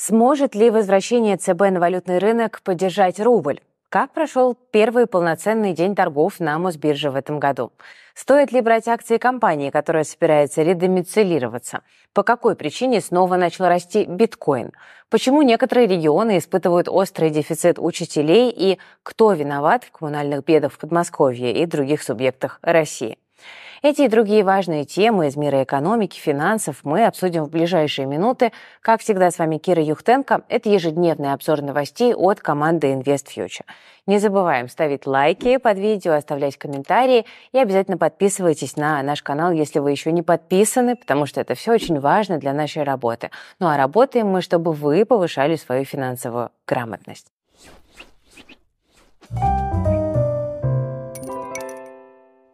Сможет ли возвращение ЦБ на валютный рынок поддержать рубль? Как прошел первый полноценный день торгов на Мосбирже в этом году? Стоит ли брать акции компании, которая собирается редомицилироваться? По какой причине снова начал расти биткоин? Почему некоторые регионы испытывают острый дефицит учителей и кто виноват в коммунальных бедах в Подмосковье и других субъектах России? Эти и другие важные темы из мира экономики, финансов мы обсудим в ближайшие минуты. Как всегда, с вами Кира Юхтенко. Это ежедневный обзор новостей от команды InvestFuture. Не забываем ставить лайки под видео, оставлять комментарии и обязательно подписывайтесь на наш канал, если вы еще не подписаны, потому что это все очень важно для нашей работы. Ну а работаем мы, чтобы вы повышали свою финансовую грамотность.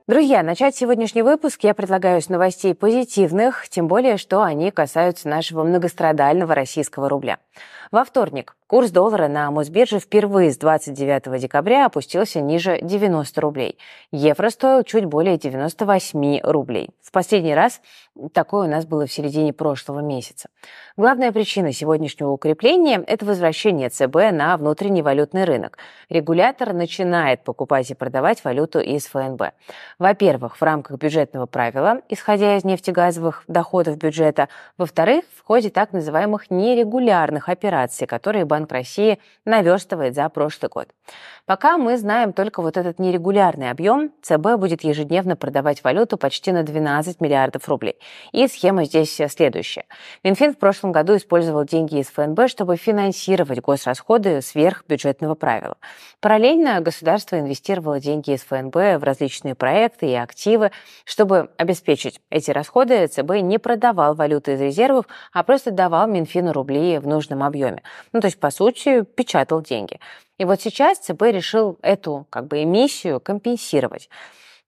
Друзья, начать сегодняшний выпуск я предлагаю с новостей позитивных, тем более, что они касаются нашего многострадального российского рубля. Во вторник курс доллара на Мосбирже впервые с 29 декабря опустился ниже 90 рублей. Евро стоил чуть более 98 рублей. В последний раз такое у нас было в середине прошлого месяца. Главная причина сегодняшнего укрепления – это возвращение ЦБ на внутренний валютный рынок. Регулятор начинает покупать и продавать валюту из ФНБ. Во-первых, в рамках бюджетного правила, исходя из нефтегазовых доходов бюджета. Во-вторых, в ходе так называемых нерегулярных операций которые Банк России наверстывает за прошлый год. Пока мы знаем только вот этот нерегулярный объем, ЦБ будет ежедневно продавать валюту почти на 12 миллиардов рублей. И схема здесь следующая. Минфин в прошлом году использовал деньги из ФНБ, чтобы финансировать госрасходы сверх бюджетного правила. Параллельно государство инвестировало деньги из ФНБ в различные проекты и активы. Чтобы обеспечить эти расходы, ЦБ не продавал валюту из резервов, а просто давал Минфину рубли в нужном объеме. Ну, то есть, по сути, печатал деньги. И вот сейчас ЦБ решил эту как бы эмиссию компенсировать.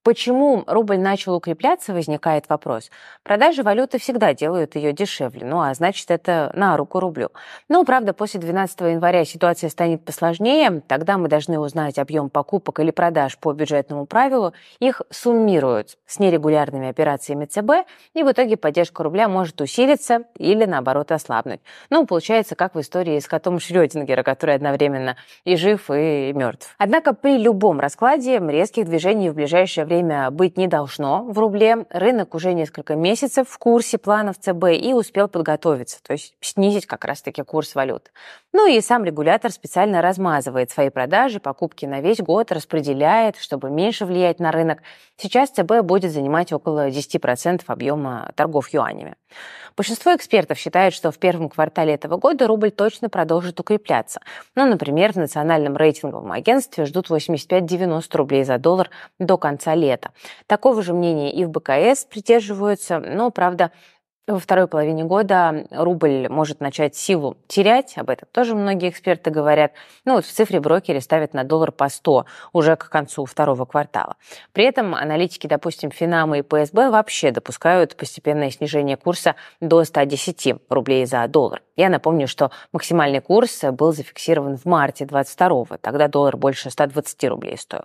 Почему рубль начал укрепляться, возникает вопрос. Продажи валюты всегда делают ее дешевле, ну а значит это на руку рублю. Но, правда, после 12 января ситуация станет посложнее, тогда мы должны узнать объем покупок или продаж по бюджетному правилу, их суммируют с нерегулярными операциями ЦБ, и в итоге поддержка рубля может усилиться или, наоборот, ослабнуть. Ну, получается, как в истории с котом Шрёдингера, который одновременно и жив, и мертв. Однако при любом раскладе резких движений в ближайшее время время быть не должно в рубле. Рынок уже несколько месяцев в курсе планов ЦБ и успел подготовиться, то есть снизить как раз-таки курс валют. Ну и сам регулятор специально размазывает свои продажи, покупки на весь год, распределяет, чтобы меньше влиять на рынок. Сейчас ЦБ будет занимать около 10% объема торгов юанями. Большинство экспертов считают, что в первом квартале этого года рубль точно продолжит укрепляться. Ну, например, в национальном рейтинговом агентстве ждут 85-90 рублей за доллар до конца лета. Такого же мнения и в БКС придерживаются, но, правда, во второй половине года рубль может начать силу терять, об этом тоже многие эксперты говорят. Ну вот в цифре брокеры ставят на доллар по 100 уже к концу второго квартала. При этом аналитики, допустим, Финама и ПСБ вообще допускают постепенное снижение курса до 110 рублей за доллар. Я напомню, что максимальный курс был зафиксирован в марте 22 Тогда доллар больше 120 рублей стоил.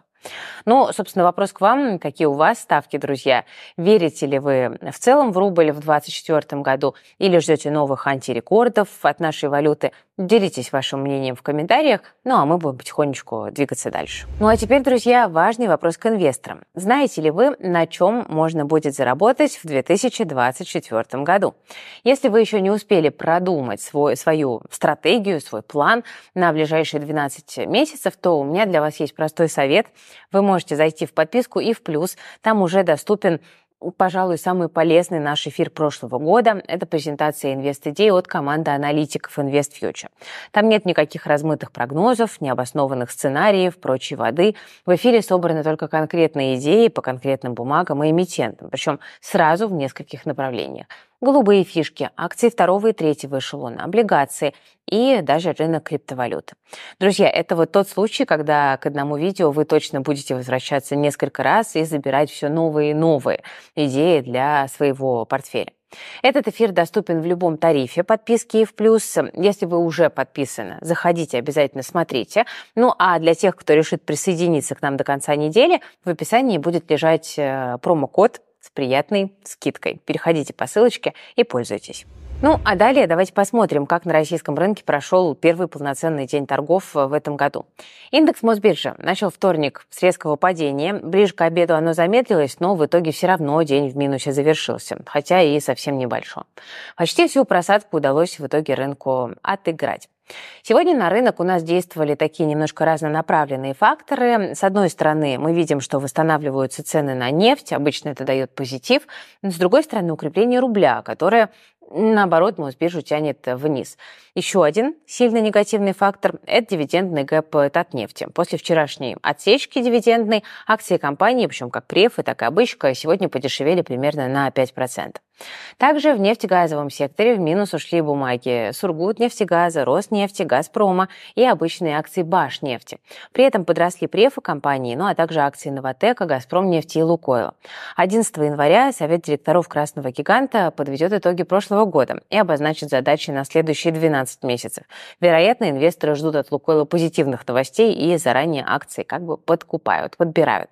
Ну, собственно, вопрос к вам. Какие у вас ставки, друзья? Верите ли вы в целом в рубль в 2024 году или ждете новых антирекордов от нашей валюты? Делитесь вашим мнением в комментариях, ну а мы будем потихонечку двигаться дальше. Ну а теперь, друзья, важный вопрос к инвесторам. Знаете ли вы, на чем можно будет заработать в 2024 году? Если вы еще не успели продумать свой, свою стратегию, свой план на ближайшие 12 месяцев, то у меня для вас есть простой совет. Вы можете зайти в подписку и в плюс. Там уже доступен пожалуй, самый полезный наш эфир прошлого года – это презентация инвест-идей от команды аналитиков InvestFuture. Там нет никаких размытых прогнозов, необоснованных сценариев, прочей воды. В эфире собраны только конкретные идеи по конкретным бумагам и эмитентам, причем сразу в нескольких направлениях голубые фишки, акции второго и третьего эшелона, облигации и даже рынок криптовалюты. Друзья, это вот тот случай, когда к одному видео вы точно будете возвращаться несколько раз и забирать все новые и новые идеи для своего портфеля. Этот эфир доступен в любом тарифе подписки и в плюс. Если вы уже подписаны, заходите, обязательно смотрите. Ну а для тех, кто решит присоединиться к нам до конца недели, в описании будет лежать э, промокод с приятной скидкой. Переходите по ссылочке и пользуйтесь. Ну, а далее давайте посмотрим, как на российском рынке прошел первый полноценный день торгов в этом году. Индекс Мосбиржи начал вторник с резкого падения. Ближе к обеду оно замедлилось, но в итоге все равно день в минусе завершился, хотя и совсем небольшой. Почти всю просадку удалось в итоге рынку отыграть. Сегодня на рынок у нас действовали такие немножко разнонаправленные факторы. С одной стороны, мы видим, что восстанавливаются цены на нефть, обычно это дает позитив. Но с другой стороны, укрепление рубля, которое наоборот, Мосбиржу тянет вниз. Еще один сильно негативный фактор – это дивидендный гэп Татнефти. После вчерашней отсечки дивидендной акции компании, причем как префы, так и обычка, сегодня подешевели примерно на 5%. Также в нефтегазовом секторе в минус ушли бумаги Сургутнефтегаза, Роснефти, Газпрома и обычные акции Башнефти. При этом подросли префы компании, ну а также акции Новотека, Газпромнефти и Лукойла. 11 января Совет директоров Красного гиганта подведет итоги прошлого года и обозначит задачи на следующие 12 месяцев. Вероятно, инвесторы ждут от Лукойла позитивных новостей и заранее акции как бы подкупают, подбирают.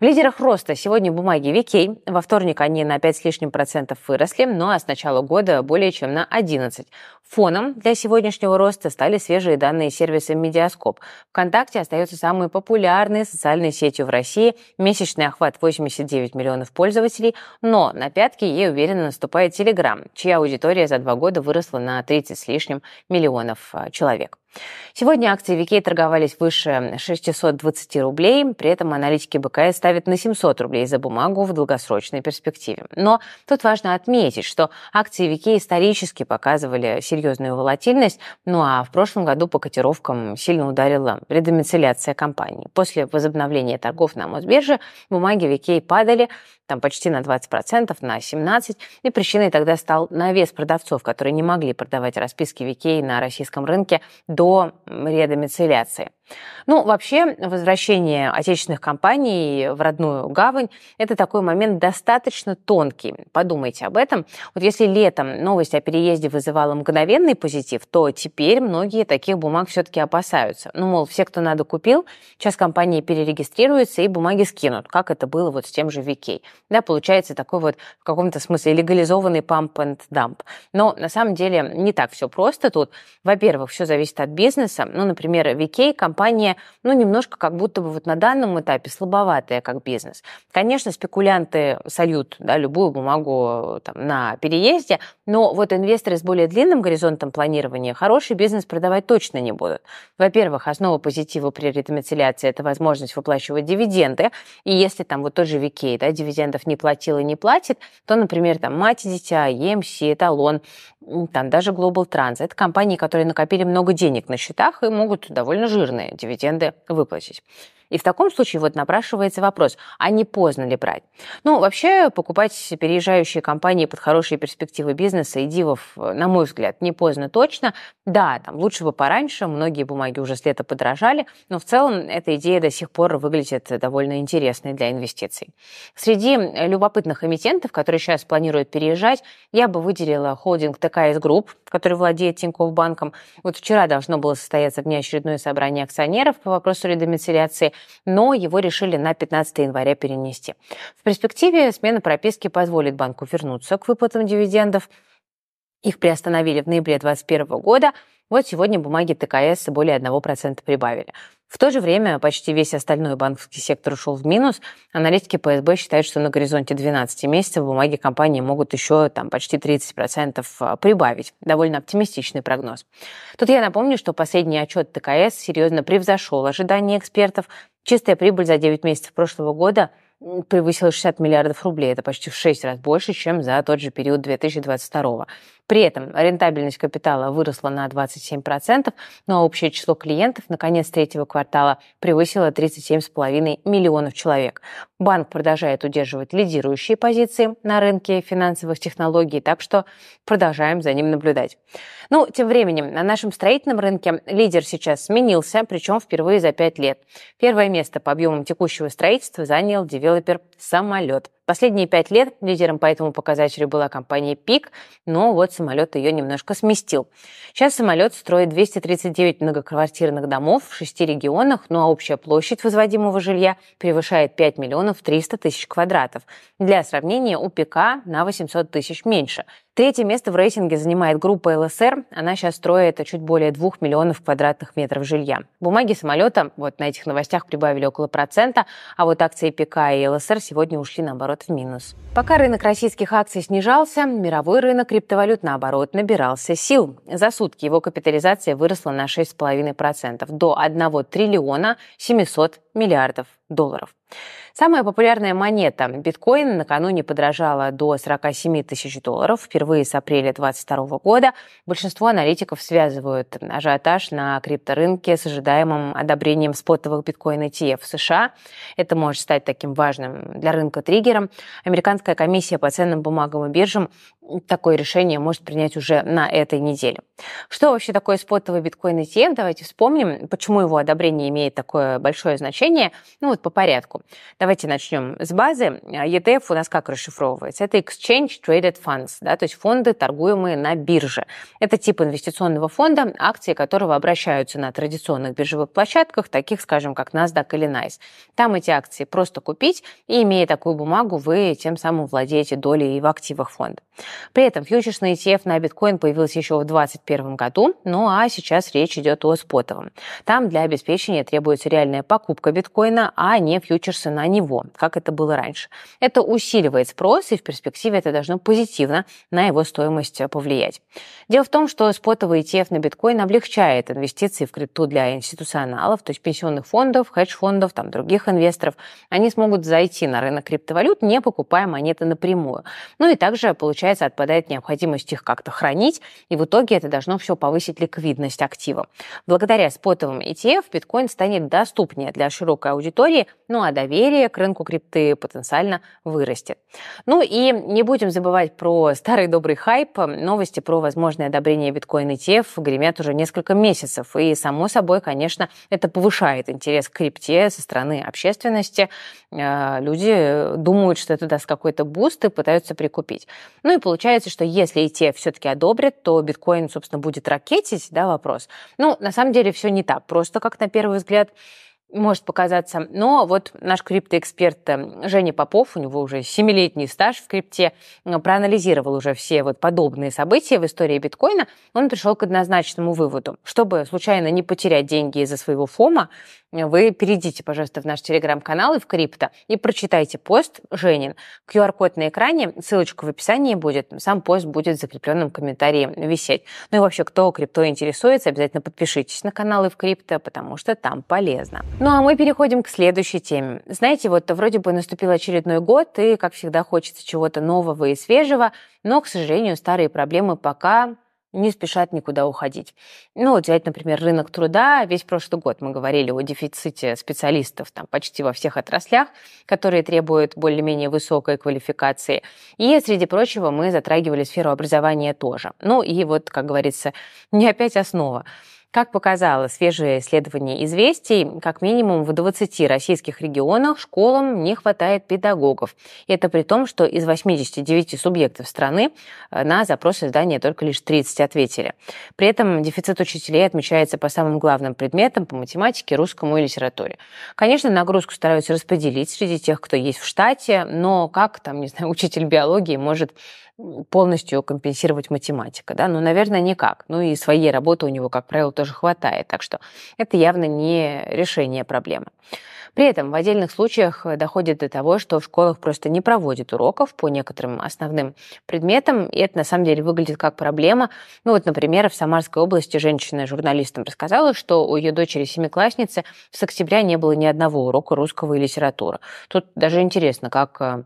В лидерах роста сегодня бумаги VK. Во вторник они на 5 с лишним процентов выросли, ну а с начала года более чем на 11. Фоном для сегодняшнего роста стали свежие данные сервиса Mediascope. ВКонтакте остается самой популярной социальной сетью в России. Месячный охват 89 миллионов пользователей, но на пятки ей уверенно наступает Телеграм, чья аудитория за два года выросла на 30 с лишним миллионов а, человек. Сегодня акции VK торговались выше 620 рублей, при этом аналитики БКС ставят на 700 рублей за бумагу в долгосрочной перспективе. Но тут важно отметить, что акции Викей исторически показывали серьезную волатильность, ну а в прошлом году по котировкам сильно ударила редомицеляция компании. После возобновления торгов на Мосбирже бумаги Викей падали там почти на 20%, на 17%. И причиной тогда стал навес продавцов, которые не могли продавать расписки Викей на российском рынке до редомицеляции. Ну, вообще, возвращение отечественных компаний в родную гавань – это такой момент достаточно тонкий. Подумайте об этом. Вот если летом новость о переезде вызывала мгновенный позитив, то теперь многие таких бумаг все-таки опасаются. Ну, мол, все, кто надо, купил, сейчас компании перерегистрируются и бумаги скинут, как это было вот с тем же Викей. Да, получается такой вот в каком-то смысле легализованный pump and dump. Но на самом деле не так все просто тут. Во-первых, все зависит от бизнеса. Ну, например, Викей – компания компания, ну, немножко как будто бы вот на данном этапе слабоватая как бизнес. Конечно, спекулянты сольют да, любую бумагу там, на переезде, но вот инвесторы с более длинным горизонтом планирования хороший бизнес продавать точно не будут. Во-первых, основа позитива при редомицеляции – это возможность выплачивать дивиденды. И если там вот тот же Викей да, дивидендов не платил и не платит, то, например, там мать и дитя, EMC, Эталон, там даже Global Trans – это компании, которые накопили много денег на счетах и могут довольно жирные дивиденды выплатить. И в таком случае вот напрашивается вопрос, а не поздно ли брать? Ну, вообще, покупать переезжающие компании под хорошие перспективы бизнеса и дивов, на мой взгляд, не поздно точно. Да, там лучше бы пораньше, многие бумаги уже с лета подорожали, но в целом эта идея до сих пор выглядит довольно интересной для инвестиций. Среди любопытных эмитентов, которые сейчас планируют переезжать, я бы выделила холдинг TCS Group, который владеет Тинькофф банком. Вот вчера должно было состояться внеочередное собрание акционеров по вопросу редомицеляции но его решили на 15 января перенести. В перспективе смена прописки позволит банку вернуться к выплатам дивидендов. Их приостановили в ноябре 2021 года. Вот сегодня бумаги ТКС более 1% прибавили. В то же время почти весь остальной банковский сектор ушел в минус. Аналитики ПСБ считают, что на горизонте 12 месяцев бумаги компании могут еще там, почти 30% а, прибавить. Довольно оптимистичный прогноз. Тут я напомню, что последний отчет ТКС серьезно превзошел ожидания экспертов. Чистая прибыль за 9 месяцев прошлого года превысила 60 миллиардов рублей. Это почти в 6 раз больше, чем за тот же период 2022. При этом рентабельность капитала выросла на 27%, но общее число клиентов на конец третьего квартала превысило 37,5 миллионов человек. Банк продолжает удерживать лидирующие позиции на рынке финансовых технологий, так что продолжаем за ним наблюдать. Ну, тем временем, на нашем строительном рынке лидер сейчас сменился, причем впервые за пять лет. Первое место по объемам текущего строительства занял девелопер «Самолет». Последние пять лет лидером по этому показателю была компания «Пик», но вот самолет ее немножко сместил. Сейчас самолет строит 239 многоквартирных домов в шести регионах, ну а общая площадь возводимого жилья превышает 5 миллионов 300 тысяч квадратов. Для сравнения, у «Пика» на 800 тысяч меньше – Третье место в рейтинге занимает группа ЛСР. Она сейчас строит чуть более двух миллионов квадратных метров жилья. Бумаги самолета вот на этих новостях прибавили около процента, а вот акции ПК и ЛСР сегодня ушли, наоборот, в минус. Пока рынок российских акций снижался, мировой рынок криптовалют, наоборот, набирался сил. За сутки его капитализация выросла на 6,5% до 1 триллиона 700 миллиардов долларов. Самая популярная монета биткоин накануне подорожала до 47 тысяч долларов впервые с апреля 2022 года. Большинство аналитиков связывают ажиотаж на крипторынке с ожидаемым одобрением спотовых биткоин ETF в США. Это может стать таким важным для рынка триггером. Американская комиссия по ценным бумагам и биржам такое решение может принять уже на этой неделе. Что вообще такое спотовый биткоин ETF? Давайте вспомним, почему его одобрение имеет такое большое значение. Ну вот по порядку. Давайте начнем с базы. ETF у нас как расшифровывается? Это Exchange Traded Funds, да, то есть фонды, торгуемые на бирже. Это тип инвестиционного фонда, акции которого обращаются на традиционных биржевых площадках, таких, скажем, как NASDAQ или NICE. Там эти акции просто купить, и имея такую бумагу, вы тем самым владеете долей в активах фонда. При этом фьючерсный ETF на биткоин появился еще в 2021 году, ну а сейчас речь идет о спотовом. Там для обеспечения требуется реальная покупка биткоина, а не фьючерсы на него, как это было раньше. Это усиливает спрос, и в перспективе это должно позитивно на его стоимость повлиять. Дело в том, что спотовый ETF на биткоин облегчает инвестиции в крипту для институционалов, то есть пенсионных фондов, хедж-фондов, там, других инвесторов. Они смогут зайти на рынок криптовалют, не покупая монеты напрямую. Ну и также, получается, отпадает необходимость их как-то хранить, и в итоге это должно все повысить ликвидность актива. Благодаря спотовым ETF биткоин станет доступнее для широкой аудитории, ну а доверие к рынку крипты потенциально вырастет. Ну и не будем забывать про старый добрый хайп. Новости про возможное одобрение биткоин ETF гремят уже несколько месяцев. И, само собой, конечно, это повышает интерес к крипте со стороны общественности. Э, люди думают, что это даст какой-то буст и пытаются прикупить. Ну и получается, что если ETF все-таки одобрят, то биткоин, собственно, будет ракетить, да, вопрос. Ну, на самом деле все не так просто, как на первый взгляд может показаться. Но вот наш криптоэксперт э, Женя Попов, у него уже семилетний стаж в крипте, проанализировал уже все вот подобные события в истории биткоина, он пришел к однозначному выводу. Чтобы случайно не потерять деньги из-за своего фома, вы перейдите, пожалуйста, в наш телеграм-канал и в крипто и прочитайте пост Женин. QR-код на экране, ссылочка в описании будет, сам пост будет в закрепленном комментарии висеть. Ну и вообще, кто крипто интересуется, обязательно подпишитесь на каналы в крипто, потому что там полезно. Ну а мы переходим к следующей теме. Знаете, вот вроде бы наступил очередной год, и, как всегда, хочется чего-то нового и свежего, но, к сожалению, старые проблемы пока не спешат никуда уходить. Ну, вот взять, например, рынок труда. Весь прошлый год мы говорили о дефиците специалистов там почти во всех отраслях, которые требуют более-менее высокой квалификации. И, среди прочего, мы затрагивали сферу образования тоже. Ну, и вот, как говорится, не опять основа. Как показало свежее исследование «Известий», как минимум в 20 российских регионах школам не хватает педагогов. И это при том, что из 89 субъектов страны э, на запрос издания только лишь 30 ответили. При этом дефицит учителей отмечается по самым главным предметам, по математике, русскому и литературе. Конечно, нагрузку стараются распределить среди тех, кто есть в штате, но как, там, не знаю, учитель биологии может полностью компенсировать математика, да, ну, наверное, никак. Ну и своей работы у него, как правило, тоже хватает, так что это явно не решение проблемы. При этом в отдельных случаях доходит до того, что в школах просто не проводят уроков по некоторым основным предметам, и это на самом деле выглядит как проблема. Ну вот, например, в Самарской области женщина журналистам рассказала, что у ее дочери семиклассницы с октября не было ни одного урока русского и литературы. Тут даже интересно, как э,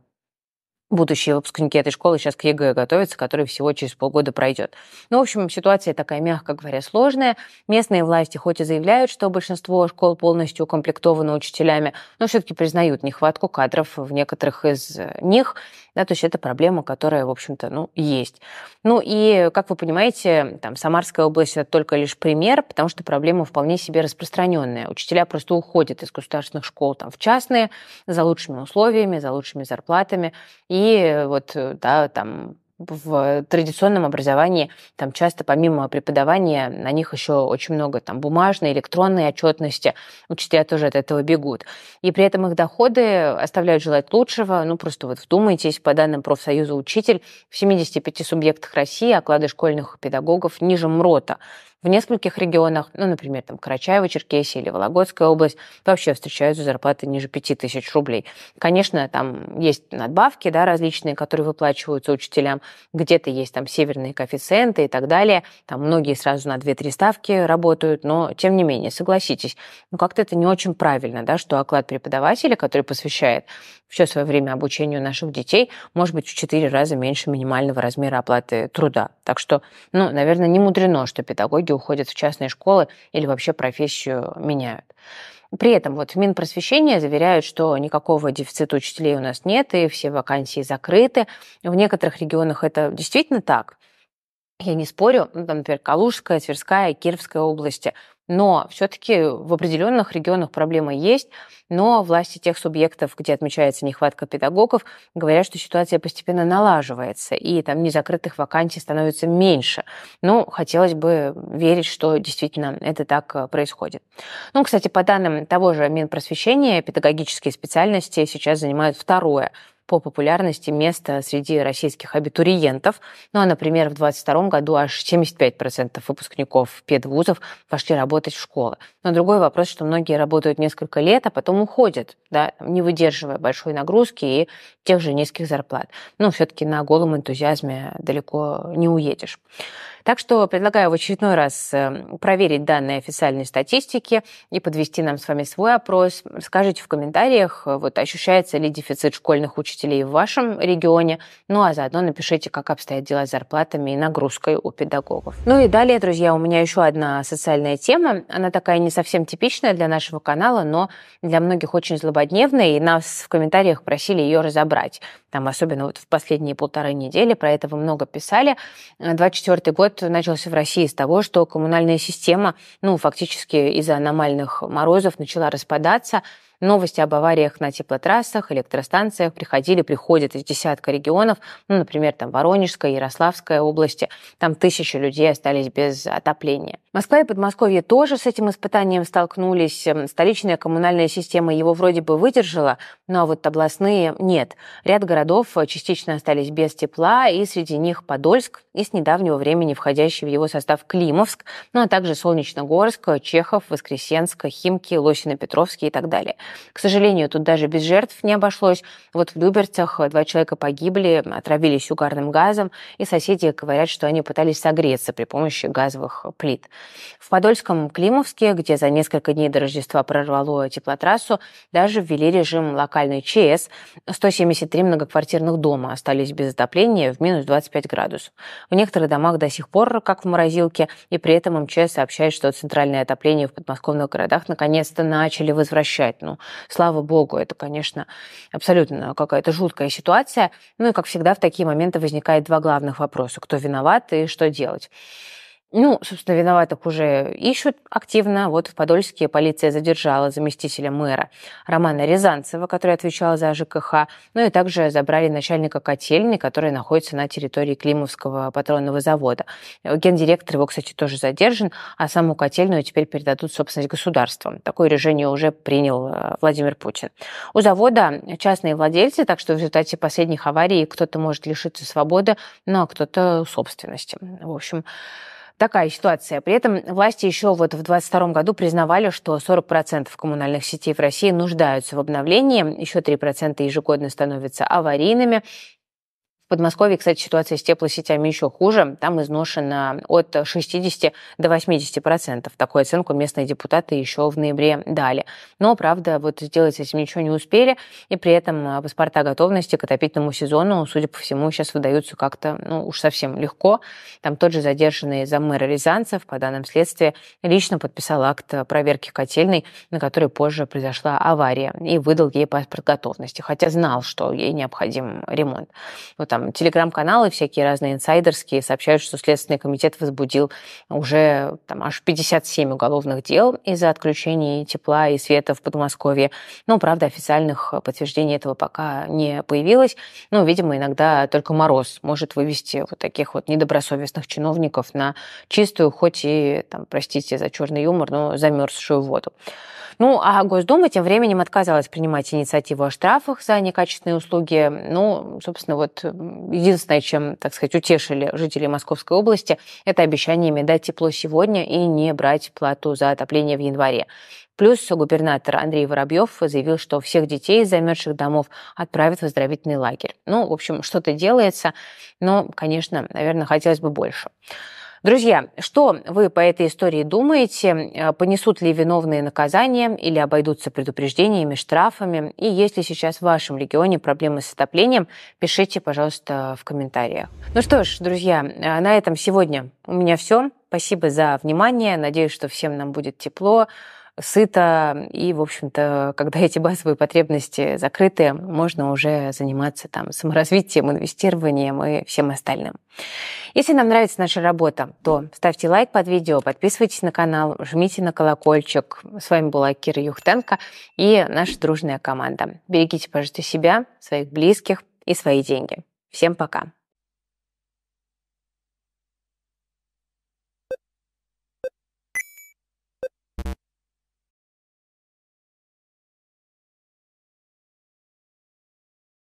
будущие выпускники этой школы сейчас к ЕГЭ готовятся, который всего через полгода пройдет. Ну, в общем, ситуация такая, мягко говоря, сложная. Местные власти хоть и заявляют, что большинство школ полностью укомплектованы учителями, но все-таки признают нехватку кадров в некоторых из них. Да, то есть это проблема, которая, в общем-то, ну, есть. Ну и, как вы понимаете, там, Самарская область – это только лишь пример, потому что проблема вполне себе распространенная. Учителя просто уходят из государственных школ там, в частные за лучшими условиями, за лучшими зарплатами. И вот, да, там в традиционном образовании там часто помимо преподавания на них еще очень много там бумажной, электронной отчетности. Учителя тоже от этого бегут. И при этом их доходы оставляют желать лучшего. Ну, просто вот вдумайтесь, по данным профсоюза «Учитель», в 75 субъектах России оклады школьных педагогов ниже МРОТа. В нескольких регионах, ну, например, там Карачаево-Черкесия или Вологодская область, вообще встречаются зарплаты ниже 5000 рублей. Конечно, там есть надбавки да, различные, которые выплачиваются учителям. Где-то есть там северные коэффициенты и так далее. Там многие сразу на 2-3 ставки работают, но тем не менее, согласитесь, ну как-то это не очень правильно, да, что оклад преподавателя, который посвящает все свое время обучению наших детей, может быть в 4 раза меньше минимального размера оплаты труда. Так что, ну, наверное, не мудрено, что педагоги уходят в частные школы или вообще профессию меняют. При этом вот в Минпросвещение заверяют, что никакого дефицита учителей у нас нет, и все вакансии закрыты. В некоторых регионах это действительно так. Я не спорю, ну, там, например, Калужская, Тверская, Кировская области – но все-таки в определенных регионах проблема есть, но власти тех субъектов, где отмечается нехватка педагогов, говорят, что ситуация постепенно налаживается, и там незакрытых вакансий становится меньше. Ну, хотелось бы верить, что действительно это так э, происходит. Ну, кстати, по данным того же Минпросвещения, педагогические специальности сейчас занимают второе по популярности место среди российских абитуриентов. Ну, а, например, в 2022 году аж 75% выпускников педвузов пошли работать в школы. Но другой вопрос, что многие работают несколько лет, а потом уходят, да, не выдерживая большой нагрузки и тех же низких зарплат. Но все-таки на голом энтузиазме далеко не уедешь. Так что предлагаю в очередной раз эм, проверить данные официальной статистики и подвести нам с вами свой опрос. Скажите в комментариях, э, вот ощущается ли дефицит школьных учителей в вашем регионе, ну а заодно напишите, как обстоят дела с зарплатами и нагрузкой у педагогов. Ну и далее, друзья, у меня еще одна социальная тема. Она такая не совсем типичная для нашего канала, но для многих очень злободневная, и нас в комментариях просили ее разобрать. Там особенно вот в последние полторы недели про это вы много писали. 24 э, год год начался в России с того, что коммунальная система, ну, фактически из-за аномальных морозов начала распадаться, Новости об авариях на теплотрассах, электростанциях приходили, приходят из десятка регионов, ну, например, там Воронежская, Ярославская области. Там тысячи людей остались без отопления. Москва и Подмосковье тоже с этим испытанием столкнулись. Эм, столичная коммунальная система его вроде бы выдержала, но вот областные нет. Ряд городов частично остались без тепла, и среди них Подольск и с недавнего времени входящий в его состав Климовск, ну а также Солнечногорск, Чехов, Воскресенск, Химки, Лосино-Петровский и так далее. К сожалению, тут даже без жертв не обошлось. Вот в Люберцах два человека погибли, отравились угарным газом, и соседи говорят, что они пытались согреться при помощи газовых плит. В Подольском Климовске, где за несколько дней до Рождества прорвало теплотрассу, даже ввели режим локальной ЧС. 173 многоквартирных дома остались без отопления в минус 25 градусов. В некоторых домах до сих пор как в морозилке, и при этом МЧС сообщает, что центральное отопление в подмосковных городах наконец-то начали возвращать. Ну, слава богу, это, конечно, абсолютно какая-то жуткая ситуация. Ну и, как всегда, в такие моменты возникает два главных вопроса. Кто виноват и что делать? Ну, собственно, виноватых уже ищут активно. Вот в Подольске полиция задержала заместителя мэра Романа Рязанцева, который отвечал за ЖКХ. Ну и также забрали начальника котельни, который находится на территории Климовского патронного завода. Гендиректор его, кстати, тоже задержан, а саму котельную теперь передадут собственность государству. Такое решение уже принял э, Владимир Путин. У завода частные владельцы, так что в результате последних аварий кто-то может лишиться свободы, ну а кто-то собственности. В общем, Такая ситуация. При этом власти еще вот в 2022 году признавали, что 40% коммунальных сетей в России нуждаются в обновлении, еще 3% ежегодно становятся аварийными. Подмосковье, кстати, ситуация с теплосетями еще хуже. Там изношено от 60 до 80 процентов. Такую оценку местные депутаты еще в ноябре дали. Но, правда, вот сделать с этим ничего не успели. И при этом а, паспорта готовности к отопительному сезону, судя по всему, сейчас выдаются как-то, ну, уж совсем легко. Там тот же задержанный заммэра Рязанцев, по данным следствия, лично подписал акт проверки котельной, на которой позже произошла авария, и выдал ей паспорт готовности, хотя знал, что ей необходим ремонт. Вот там там телеграм-каналы всякие разные инсайдерские сообщают, что Следственный комитет возбудил уже там аж 57 уголовных дел из-за отключения тепла и света в Подмосковье. Но, правда, официальных подтверждений этого пока не появилось. Ну, видимо, иногда только мороз может вывести вот таких вот недобросовестных чиновников на чистую, хоть и, там, простите за черный юмор, но замерзшую воду. Ну, а Госдума тем временем отказалась принимать инициативу о штрафах за некачественные услуги. Ну, собственно, вот единственное, чем, так сказать, утешили жителей Московской области, это обещаниями дать тепло сегодня и не брать плату за отопление в январе. Плюс губернатор Андрей Воробьев заявил, что всех детей из замерзших домов отправят в оздоровительный лагерь. Ну, в общем, что-то делается, но, конечно, наверное, хотелось бы больше. Друзья, что вы по этой истории думаете? Э, понесут ли виновные наказания или обойдутся предупреждениями, штрафами? И если сейчас в вашем регионе проблемы с отоплением, пишите, пожалуйста, в комментариях. Ну что ж, друзья, э, на этом сегодня у меня все. Спасибо за внимание. Надеюсь, что всем нам будет тепло сыто, и, в общем-то, когда эти базовые потребности закрыты, можно уже заниматься там саморазвитием, инвестированием и всем остальным. Если нам нравится наша работа, то ставьте лайк под видео, подписывайтесь на канал, жмите на колокольчик. С вами была Кира Юхтенко и наша дружная команда. Берегите, пожалуйста, себя, своих близких и свои деньги. Всем пока!